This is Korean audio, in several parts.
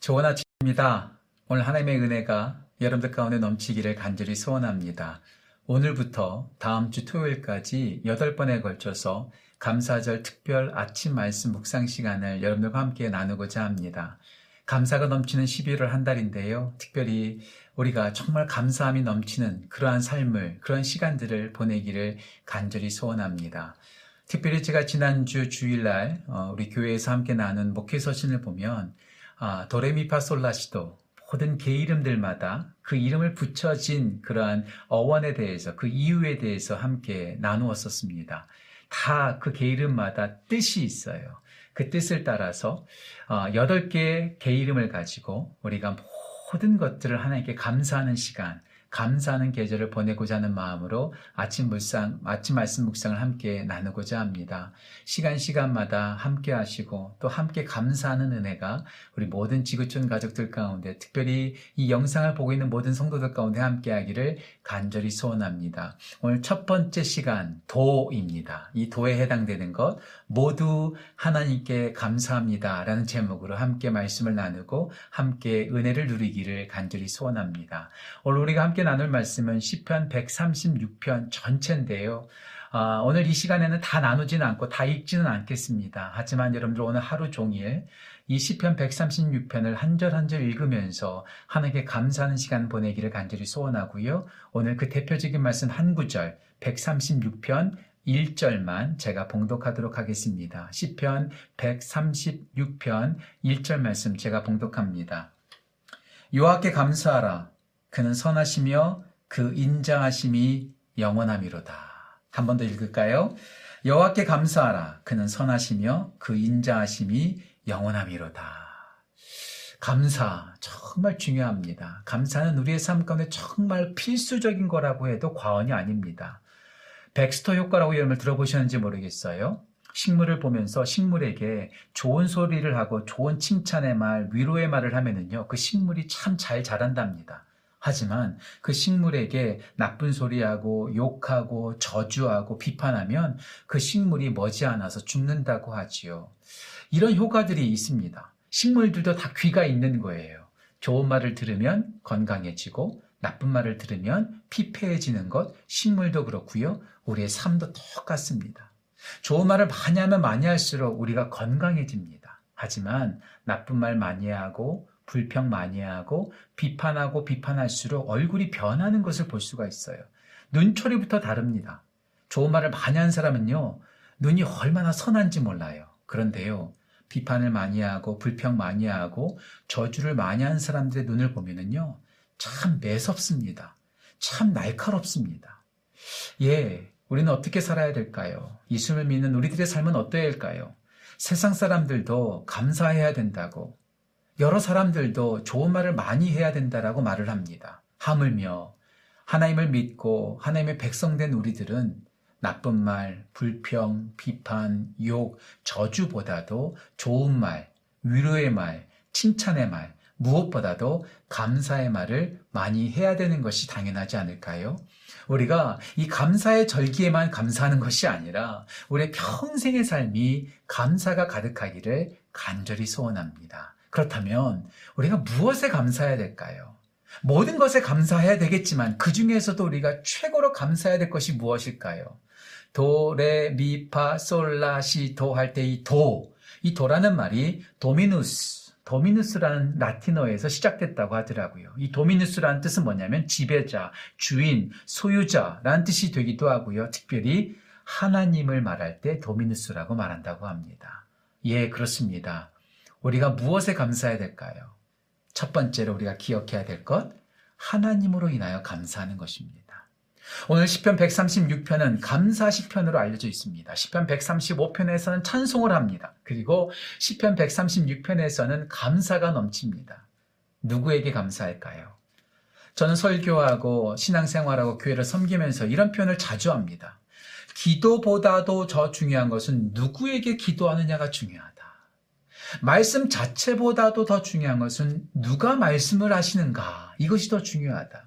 좋은 아침입니다. 오늘 하나님의 은혜가 여러분들 가운데 넘치기를 간절히 소원합니다. 오늘부터 다음 주 토요일까지 8번에 걸쳐서 감사절 특별 아침 말씀 묵상 시간을 여러분들과 함께 나누고자 합니다. 감사가 넘치는 12월 한 달인데요. 특별히 우리가 정말 감사함이 넘치는 그러한 삶을, 그런 시간들을 보내기를 간절히 소원합니다. 특별히 제가 지난주 주일날 어, 우리 교회에서 함께 나눈 목회 서신을 보면 아, 도레미파솔라시도 모든 개 이름들마다 그 이름을 붙여진 그러한 어원에 대해서 그 이유에 대해서 함께 나누었었습니다. 다 그 개 이름마다 뜻이 있어요. 그 뜻을 따라서 어, 여덟 개의 개 이름을 가지고 우리가 모든 것들을 하나님께 감사하는 시간, 감사하는 계절을 보내고자 하는 마음으로 아침 묵상, 아침 말씀 묵상을 함께 나누고자 합니다. 시간 시간마다 함께 하시고 또 함께 감사하는 은혜가 우리 모든 지구촌 가족들 가운데 특별히 이 영상을 보고 있는 모든 성도들 가운데 함께 하기를 간절히 소원합니다. 오늘 첫 번째 시간 도입니다. 이 도에 해당되는 것 모두 하나님께 감사합니다. 라는 제목으로 함께 말씀을 나누고 함께 은혜를 누리기를 간절히 소원합니다. 오늘 우리가 함께 나눌 말씀은 시편 136편 전체인데요. 아, 오늘 이 시간에는 다 나누지는 않고 다 읽지는 않겠습니다. 하지만 여러분들 오늘 하루 종일 이 시편 136편을 한 절 한 절 읽으면서 하나님께 감사하는 시간 보내기를 간절히 소원하고요. 오늘 그 대표적인 말씀 한 구절 136편 1절만 제가 봉독하도록 하겠습니다. 시편 136편 1절 말씀 제가 봉독합니다. 여호와께 감사하라 그는 선하시며 그 인자하심이 영원함이로다. 한 번 더 읽을까요? 여호와께 감사하라 그는 선하시며 그 인자하심이 영원함이로다. 감사 정말 중요합니다. 감사는 우리의 삶 가운데 정말 필수적인 거라고 해도 과언이 아닙니다. 백스터 효과라고 여러분 들어보셨는지 모르겠어요. 식물을 보면서 식물에게 좋은 소리를 하고 좋은 칭찬의 말, 위로의 말을 하면은요, 그 식물이 참 잘 자란답니다. 하지만 그 식물에게 나쁜 소리하고 욕하고 저주하고 비판하면 그 식물이 머지않아서 죽는다고 하지요. 이런 효과들이 있습니다. 식물들도 다 귀가 있는 거예요. 좋은 말을 들으면 건강해지고 나쁜 말을 들으면 피폐해지는 것, 식물도 그렇고요. 우리의 삶도 똑같습니다. 좋은 말을 많이 하면 많이 할수록 우리가 건강해집니다. 하지만 나쁜 말 많이 하고 불평 많이 하고 비판하고 비판할수록 얼굴이 변하는 것을 볼 수가 있어요. 눈초리부터 다릅니다. 좋은 말을 많이 한 사람은요, 눈이 얼마나 선한지 몰라요. 그런데요, 비판을 많이 하고 불평 많이 하고 저주를 많이 한 사람들의 눈을 보면은요, 참 매섭습니다. 참 날카롭습니다. 예, 우리는 어떻게 살아야 될까요? 예수를 믿는 우리들의 삶은 어떠해야 할까요? 세상 사람들도 감사해야 된다고 여러 사람들도 좋은 말을 많이 해야 된다라고 말을 합니다. 하물며 하나님을 믿고 하나님의 백성된 우리들은 나쁜 말, 불평, 비판, 욕, 저주보다도 좋은 말, 위로의 말, 칭찬의 말, 무엇보다도 감사의 말을 많이 해야 되는 것이 당연하지 않을까요? 우리가 이 감사의 절기에만 감사하는 것이 아니라 우리의 평생의 삶이 감사가 가득하기를 간절히 소원합니다. 그렇다면 우리가 무엇에 감사해야 될까요? 모든 것에 감사해야 되겠지만 그 중에서도 우리가 최고로 감사해야 될 것이 무엇일까요? 도, 레, 미, 파, 솔, 라, 시, 도 할 때 이 도, 이 도라는 말이 도미누스, 도미누스라는 라틴어에서 시작됐다고 하더라고요. 이 도미누스라는 뜻은 뭐냐면 지배자, 주인, 소유자라는 뜻이 되기도 하고요. 특별히 하나님을 말할 때 도미누스라고 말한다고 합니다. 예, 그렇습니다. 우리가 무엇에 감사해야 될까요? 첫 번째로 우리가 기억해야 될 것, 하나님으로 인하여 감사하는 것입니다. 오늘 시편 136편은 감사 시편으로 알려져 있습니다. 시편 135편에서는 찬송을 합니다. 그리고 시편 136편에서는 감사가 넘칩니다. 누구에게 감사할까요? 저는 설교하고 신앙생활하고 교회를 섬기면서 이런 표현을 자주 합니다. 기도보다도 더 중요한 것은 누구에게 기도하느냐가 중요하다. 말씀 자체보다도 더 중요한 것은 누가 말씀을 하시는가. 이것이 더 중요하다.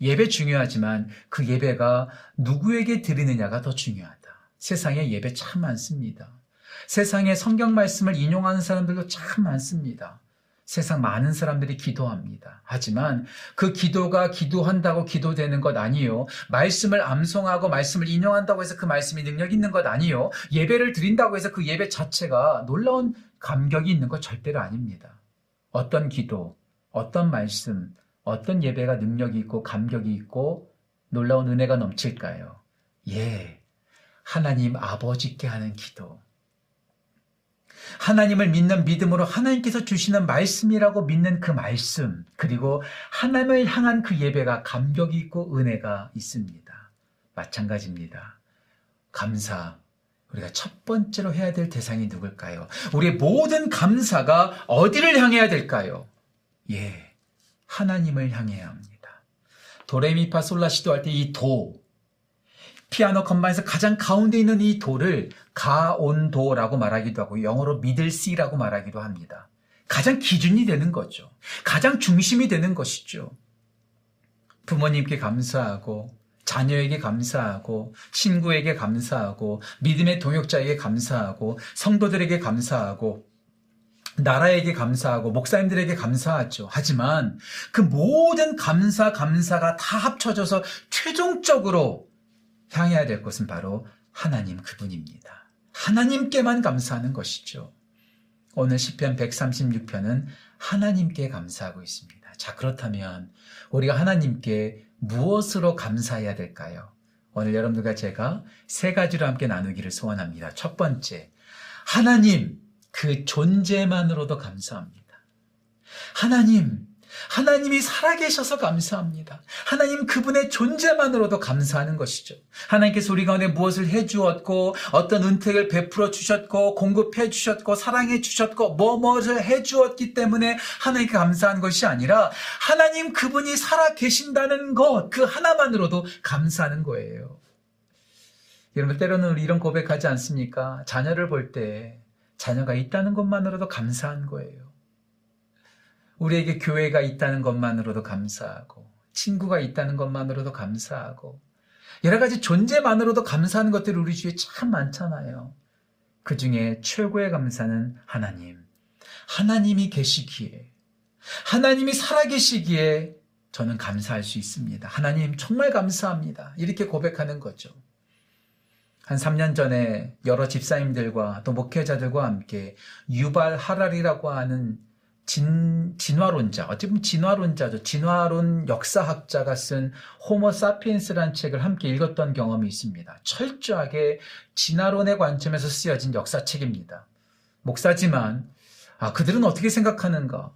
예배 중요하지만 그 예배가 누구에게 드리느냐가 더 중요하다. 세상에 예배 참 많습니다. 세상에 성경 말씀을 인용하는 사람들도 참 많습니다. 세상 많은 사람들이 기도합니다. 하지만 그 기도가 기도한다고 기도되는 것 아니요. 말씀을 암송하고 말씀을 인용한다고 해서 그 말씀이 능력 있는 것 아니요. 예배를 드린다고 해서 그 예배 자체가 놀라운 감격이 있는 것 절대로 아닙니다. 어떤 기도, 어떤 말씀, 어떤 예배가 능력이 있고 감격이 있고 놀라운 은혜가 넘칠까요? 예. 하나님 아버지께 하는 기도. 하나님을 믿는 믿음으로 하나님께서 주시는 말씀이라고 믿는 그 말씀, 그리고 하나님을 향한 그 예배가 감격이 있고 은혜가 있습니다. 마찬가지입니다. 감사. 우리가 첫 번째로 해야 될 대상이 누굴까요? 우리의 모든 감사가 어디를 향해야 될까요? 예, 하나님을 향해야 합니다. 도레미파 솔라시도 할 때 이 도, 피아노 건반에서 가장 가운데 있는 이 도를 가온도라고 말하기도 하고 영어로 미들 C라고 말하기도 합니다. 가장 기준이 되는 거죠. 가장 중심이 되는 것이죠. 부모님께 감사하고 자녀에게 감사하고 친구에게 감사하고 믿음의 동역자에게 감사하고 성도들에게 감사하고 나라에게 감사하고 목사님들에게 감사하죠. 하지만 그 모든 감사 감사가 다 합쳐져서 최종적으로 향해야 될 것은 바로 하나님 그분입니다. 하나님께만 감사하는 것이죠. 오늘 시편 136편은 하나님께 감사하고 있습니다. 자, 그렇다면 우리가 하나님께 무엇으로 감사해야 될까요? 오늘 여러분들과 제가 세 가지로 함께 나누기를 소원합니다. 첫 번째, 하나님 그 존재만으로도 감사합니다. 하나님 하나님이 살아계셔서 감사합니다. 하나님 그분의 존재만으로도 감사하는 것이죠. 하나님께서 우리 가운데 무엇을 해주었고, 어떤 은택을 베풀어 주셨고, 공급해 주셨고, 사랑해 주셨고, 뭐뭐를 해주었기 때문에 하나님께 감사한 것이 아니라, 하나님 그분이 살아계신다는 것, 그 하나만으로도 감사하는 거예요. 여러분, 때로는 우리 이런 고백하지 않습니까? 자녀를 볼 때, 자녀가 있다는 것만으로도 감사한 거예요. 우리에게 교회가 있다는 것만으로도 감사하고, 친구가 있다는 것만으로도 감사하고, 여러 가지 존재만으로도 감사하는 것들이 우리 주위에 참 많잖아요. 그 중에 최고의 감사는 하나님. 하나님이 계시기에, 하나님이 살아계시기에 저는 감사할 수 있습니다. 하나님 정말 감사합니다. 이렇게 고백하는 거죠. 한 3년 전에 여러 집사님들과 또 목회자들과 함께 유발 하랄이라고 하는 진, 진화론자, 어찌 보면 진화론자죠. 진화론 역사학자가 쓴 호모 사피엔스라는 책을 함께 읽었던 경험이 있습니다. 철저하게 진화론의 관점에서 쓰여진 역사책입니다. 목사지만, 아, 그들은 어떻게 생각하는가?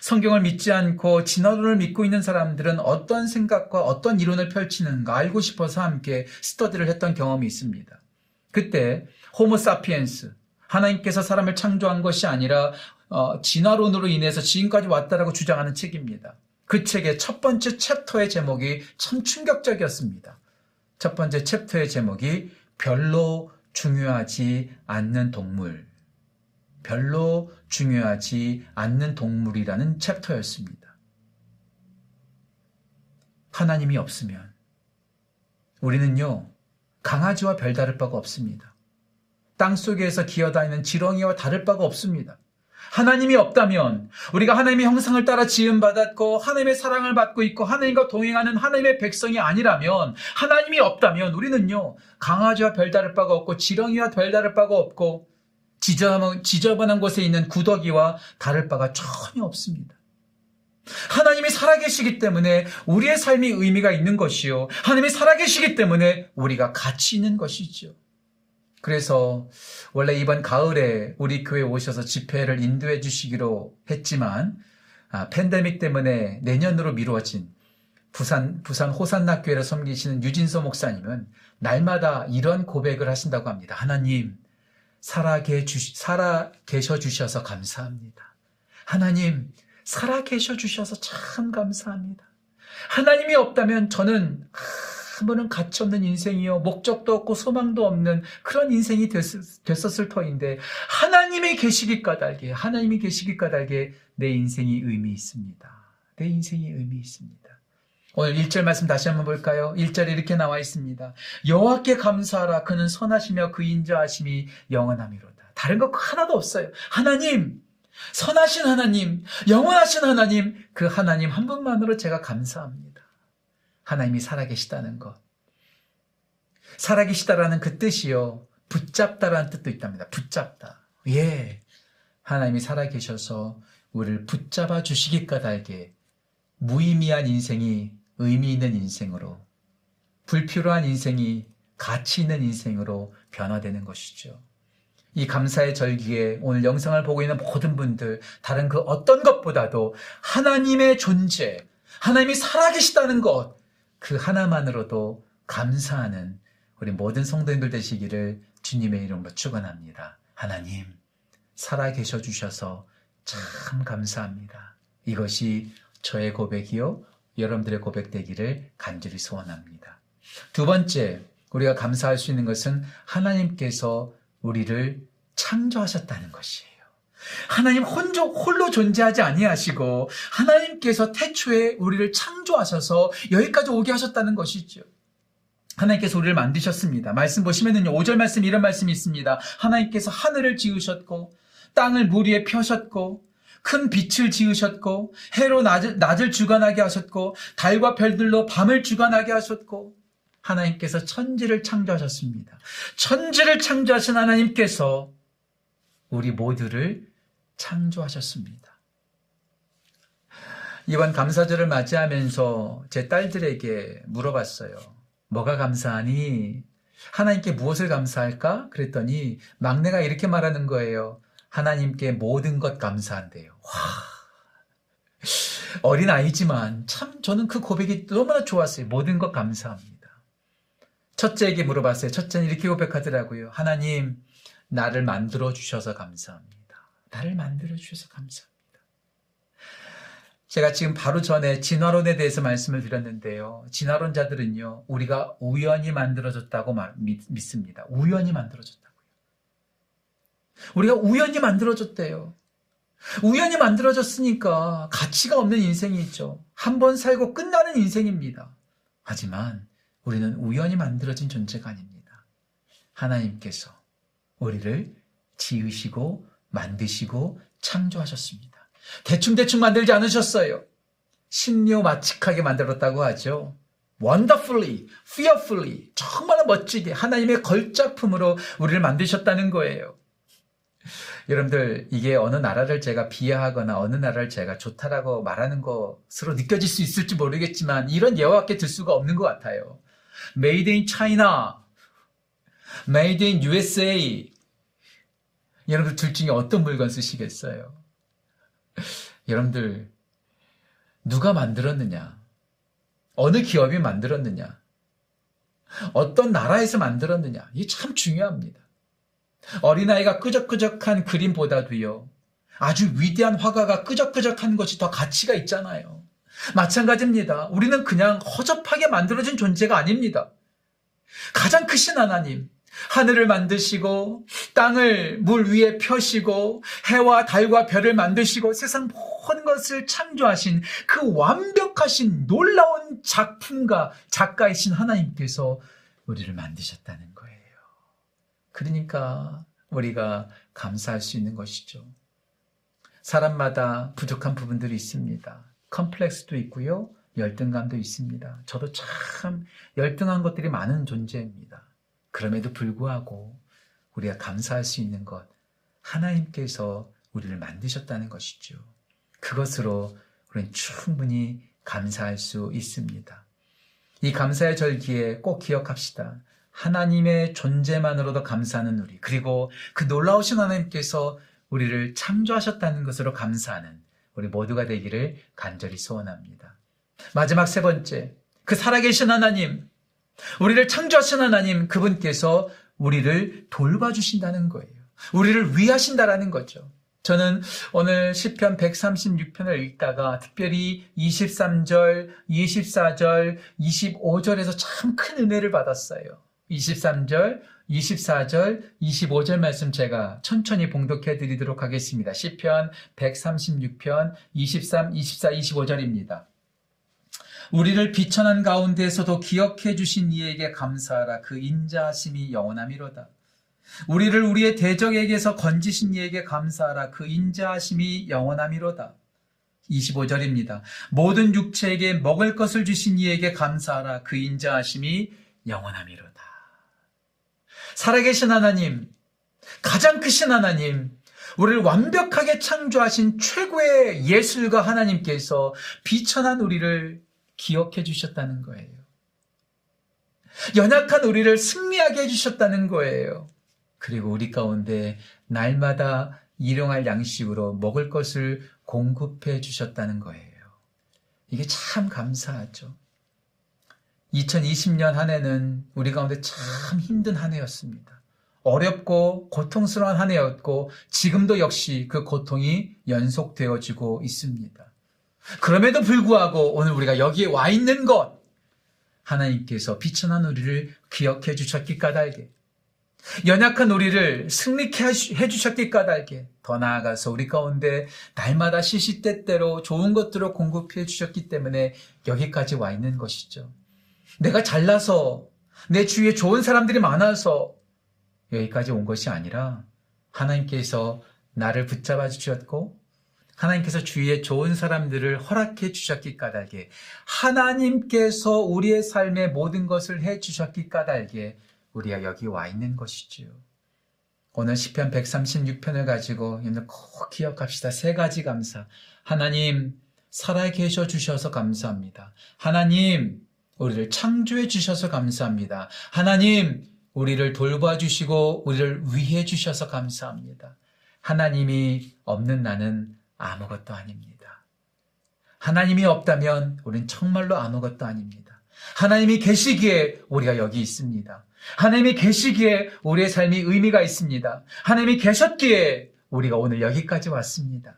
성경을 믿지 않고 진화론을 믿고 있는 사람들은 어떤 생각과 어떤 이론을 펼치는가 알고 싶어서 함께 스터디를 했던 경험이 있습니다. 그때 호모 사피엔스, 하나님께서 사람을 창조한 것이 아니라 어, 진화론으로 인해서 지금까지 왔다라고 주장하는 책입니다. 그 책의 첫 번째 챕터의 제목이 참 충격적이었습니다. 첫 번째 챕터의 제목이 별로 중요하지 않는 동물. 별로 중요하지 않는 동물이라는 챕터였습니다. 하나님이 없으면 우리는요, 강아지와 별다를 바가 없습니다. 땅 속에서 기어다니는 지렁이와 다를 바가 없습니다. 하나님이 없다면 우리가 하나님의 형상을 따라 지음 받았고 하나님의 사랑을 받고 있고 하나님과 동행하는 하나님의 백성이 아니라면 하나님이 없다면 우리는요 강아지와 별다를 바가 없고 지렁이와 별다를 바가 없고 지저분한 곳에 있는 구더기와 다를 바가 전혀 없습니다. 하나님이 살아계시기 때문에 우리의 삶이 의미가 있는 것이요. 하나님이 살아계시기 때문에 우리가 가치 있는 것이죠. 그래서 원래 이번 가을에 우리 교회 오셔서 집회를 인도해 주시기로 했지만 아, 팬데믹 때문에 내년으로 미루어진 부산 부산 호산나교회를 섬기시는 유진서 목사님은 날마다 이런 고백을 하신다고 합니다. 하나님 살아 계셔 주셔서 감사합니다. 하나님 살아 계셔 주셔서 참 감사합니다. 하나님이 없다면 저는 한 번은 가치 없는 인생이요. 목적도 없고 소망도 없는 그런 인생이 됐, 었을 터인데 하나님이 계시기 까닭에 하나님이 계시기 까닭에 내 인생이 의미 있습니다. 내 인생이 의미 있습니다. 오늘 1절 말씀 다시 한번 볼까요? 1절에 이렇게 나와 있습니다. 여호와께 감사하라 그는 선하시며 그 인자하심이 영원함이로다. 다른 거 하나도 없어요. 하나님 선하신 하나님, 영원하신 하나님, 그 하나님 한 분만으로 제가 감사합니다. 하나님이 살아계시다는 것. 살아계시다라는 그 뜻이요. 붙잡다라는 뜻도 있답니다. 붙잡다. 예. 하나님이 살아계셔서 우리를 붙잡아 주시기 까닭에 무의미한 인생이 의미 있는 인생으로 불필요한 인생이 가치 있는 인생으로 변화되는 것이죠. 이 감사의 절기에 오늘 영상을 보고 있는 모든 분들 다른 그 어떤 것보다도 하나님의 존재, 하나님이 살아계시다는 것, 그 하나만으로도 감사하는 우리 모든 성도님들 되시기를 주님의 이름으로 축원합니다. 하나님 살아 계셔 주셔서 참 감사합니다. 이것이 저의 고백이요 여러분들의 고백 되기를 간절히 소원합니다. 두 번째 우리가 감사할 수 있는 것은 하나님께서 우리를 창조하셨다는 것이에요. 하나님 혼조, 홀로 존재하지 아니하시고 하나님께서 태초에 우리를 창조하셔서 여기까지 오게 하셨다는 것이죠. 하나님께서 우리를 만드셨습니다. 말씀 보시면은요, 5절 말씀 이런 말씀이 있습니다. 하나님께서 하늘을 지으셨고, 땅을 물 위에 펴셨고, 큰 빛을 지으셨고, 해로 낮을, 낮을 주관하게 하셨고, 달과 별들로 밤을 주관하게 하셨고, 하나님께서 천지를 창조하셨습니다. 천지를 창조하신 하나님께서 우리 모두를 창조하셨습니다. 이번 감사절을 맞이하면서 제 딸들에게 물어봤어요. 뭐가 감사하니? 하나님께 무엇을 감사할까? 그랬더니 막내가 이렇게 말하는 거예요. 하나님께 모든 것 감사한대요. 와. 어린 아이지만 참 저는 그 고백이 너무나 좋았어요. 모든 것 감사합니다. 첫째에게 물어봤어요. 첫째는 이렇게 고백하더라고요. 하나님, 나를 만들어 주셔서 감사합니다. 나를 만들어 주셔서 감사합니다. 제가 지금 바로 전에 진화론에 대해서 말씀을 드렸는데요. 진화론자들은요, 우리가 우연히 만들어졌다고 말, 믿, 습니다 우연히 만들어졌다고요. 우리가 우연히 만들어졌대요. 우연히 만들어졌으니까 가치가 없는 인생이 있죠. 한 번 살고 끝나는 인생입니다. 하지만 우리는 우연히 만들어진 존재가 아닙니다. 하나님께서 우리를 지으시고 만드시고 창조하셨습니다. 대충대충 만들지 않으셨어요. 신묘마칙하게 만들었다고 하죠. wonderfully, fearfully, 정말 멋지게 하나님의 걸작품으로 우리를 만드셨다는 거예요. 여러분들, 이게 어느 나라를 제가 비하하거나 어느 나라를 제가 좋다라고 말하는 것으로 느껴질 수 있을지 모르겠지만 이런 예화밖에 들 수가 없는 것 같아요. Made in China, Made in USA. 여러분들 둘 중에 어떤 물건 쓰시겠어요? 여러분들, 누가 만들었느냐? 어느 기업이 만들었느냐? 어떤 나라에서 만들었느냐? 이게 참 중요합니다. 어린아이가 끄적끄적한 그림보다도요, 아주 위대한 화가가 끄적끄적한 것이 더 가치가 있잖아요. 마찬가지입니다. 우리는 그냥 허접하게 만들어진 존재가 아닙니다. 가장 크신 하나님, 하늘을 만드시고 땅을 물 위에 펴시고 해와 달과 별을 만드시고 세상 모든 것을 창조하신 그 완벽하신 놀라운 작품가 작가이신 하나님께서 우리를 만드셨다는 거예요. 그러니까 우리가 감사할 수 있는 것이죠. 사람마다 부족한 부분들이 있습니다. 컴플렉스도 있고요. 열등감도 있습니다. 저도 참 열등한 것들이 많은 존재입니다. 그럼에도 불구하고 우리가 감사할 수 있는 것, 하나님께서 우리를 만드셨다는 것이죠. 그것으로 우리는 충분히 감사할 수 있습니다. 이 감사의 절기에 꼭 기억합시다. 하나님의 존재만으로도 감사하는 우리, 그리고 그 놀라우신 하나님께서 우리를 창조하셨다는 것으로 감사하는 우리 모두가 되기를 간절히 소원합니다. 마지막 세 번째, 그 살아계신 하나님, 우리를 창조하신 하나님, 그분께서 우리를 돌봐주신다는 거예요. 우리를 위하신다라는 거죠. 저는 오늘 시편 136편을 읽다가 특별히 23절, 24절, 25절에서 참 큰 은혜를 받았어요. 23절, 24절, 25절 말씀 제가 천천히 봉독해 드리도록 하겠습니다. 시편 136편 23, 24, 25절입니다. 우리를 비천한 가운데에서도 기억해 주신 이에게 감사하라 그 인자하심이 영원함이로다. 우리를 우리의 대적에게서 건지신 이에게 감사하라. 그 인자하심이 영원함이로다. 25절입니다. 모든 육체에게 먹을 것을 주신 이에게 감사하라. 그 인자하심이 영원함이로다. 살아계신 하나님, 가장 크신 하나님, 우리를 완벽하게 창조하신 최고의 예술가 하나님께서 비천한 우리를 기억해 주셨다는 거예요. 연약한 우리를 승리하게 해주셨다는 거예요. 그리고 우리 가운데 날마다 일용할 양식으로 먹을 것을 공급해 주셨다는 거예요. 이게 참 감사하죠. 2020년 한 해는 우리 가운데 참 힘든 한 해였습니다. 어렵고 고통스러운 한 해였고 지금도 역시 그 고통이 연속되어지고 있습니다. 그럼에도 불구하고 오늘 우리가 여기에 와 있는 것 하나님께서 비천한 우리를 기억해 주셨기 까닭에 연약한 우리를 승리케 해주셨기 까닭에 더 나아가서 우리 가운데 날마다 시시때때로 좋은 것들을 공급해 주셨기 때문에 여기까지 와 있는 것이죠. 내가 잘나서 내 주위에 좋은 사람들이 많아서 여기까지 온 것이 아니라 하나님께서 나를 붙잡아 주셨고 하나님께서 주위에 좋은 사람들을 허락해 주셨기 까닭에 하나님께서 우리의 삶의 모든 것을 해 주셨기 까닭에 우리가 여기 와 있는 것이지요. 오늘 시편 136편을 가지고 여러분 꼭 기억합시다. 세 가지 감사. 하나님 살아 계셔 주셔서 감사합니다. 하나님 우리를 창조해 주셔서 감사합니다. 하나님 우리를 돌봐 주시고 우리를 위해 주셔서 감사합니다. 하나님이 없는 나는 아무것도 아닙니다. 하나님이 없다면 우린 정말로 아무것도 아닙니다. 하나님이 계시기에 우리가 여기 있습니다. 하나님이 계시기에 우리의 삶이 의미가 있습니다. 하나님이 계셨기에 우리가 오늘 여기까지 왔습니다.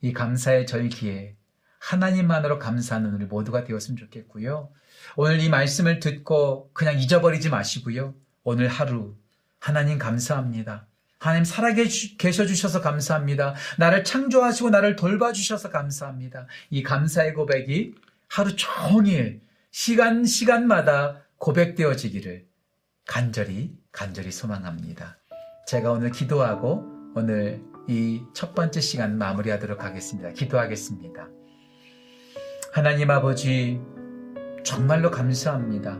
이 감사의 절기에 하나님만으로 감사하는 우리 모두가 되었으면 좋겠고요. 오늘 이 말씀을 듣고 그냥 잊어버리지 마시고요. 오늘 하루 하나님 감사합니다. 하나님 살아계셔 주셔서 감사합니다. 나를 창조하시고 나를 돌봐주셔서 감사합니다. 이 감사의 고백이 하루 종일 시간 시간마다 고백되어지기를 간절히 간절히 소망합니다. 제가 오늘 기도하고 오늘 이 첫 번째 시간 마무리하도록 하겠습니다. 기도하겠습니다. 하나님 아버지 정말로 감사합니다.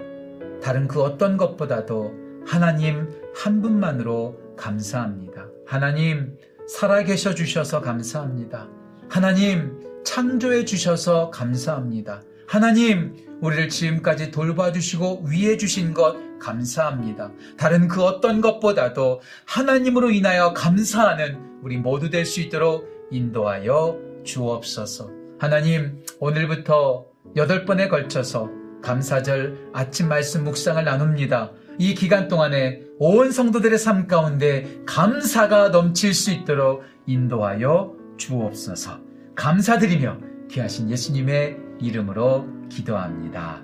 다른 그 어떤 것보다도 하나님 한 분만으로 감사합니다. 하나님 살아계셔 주셔서 감사합니다. 하나님 창조해 주셔서 감사합니다. 하나님 우리를 지금까지 돌봐주시고 위해 주신 것 감사합니다. 다른 그 어떤 것보다도 하나님으로 인하여 감사하는 우리 모두 될 수 있도록 인도하여 주옵소서. 하나님, 오늘부터 여덟 번에 걸쳐서 감사절 아침 말씀 묵상을 나눕니다. 이 기간 동안에 온 성도들의 삶 가운데 감사가 넘칠 수 있도록 인도하여 주옵소서. 감사드리며 귀하신 예수님의 이름으로 기도합니다.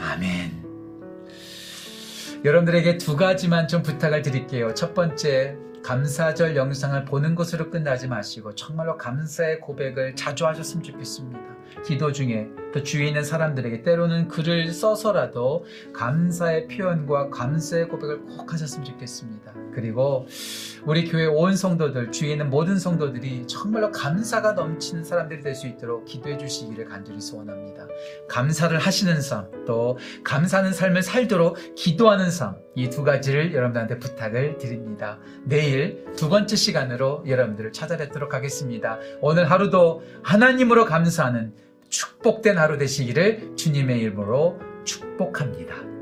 아멘. 여러분들에게 두 가지만 좀 부탁을 드릴게요. 첫 번째, 감사절 영상을 보는 것으로 끝나지 마시고 정말로 감사의 고백을 자주 하셨으면 좋겠습니다. 기도 중에 또 주위에 있는 사람들에게 때로는 글을 써서라도 감사의 표현과 감사의 고백을 꼭 하셨으면 좋겠습니다. 그리고 우리 교회 온 성도들, 주위에 있는 모든 성도들이 정말로 감사가 넘치는 사람들이 될 수 있도록 기도해 주시기를 간절히 소원합니다. 감사를 하시는 삶, 또 감사하는 삶을 살도록 기도하는 삶, 이 두 가지를 여러분들한테 부탁을 드립니다. 내일 두 번째 시간으로 여러분들을 찾아뵙도록 하겠습니다. 오늘 하루도 하나님으로 감사하는 축복된 하루 되시기를 주님의 이름으로 축복합니다.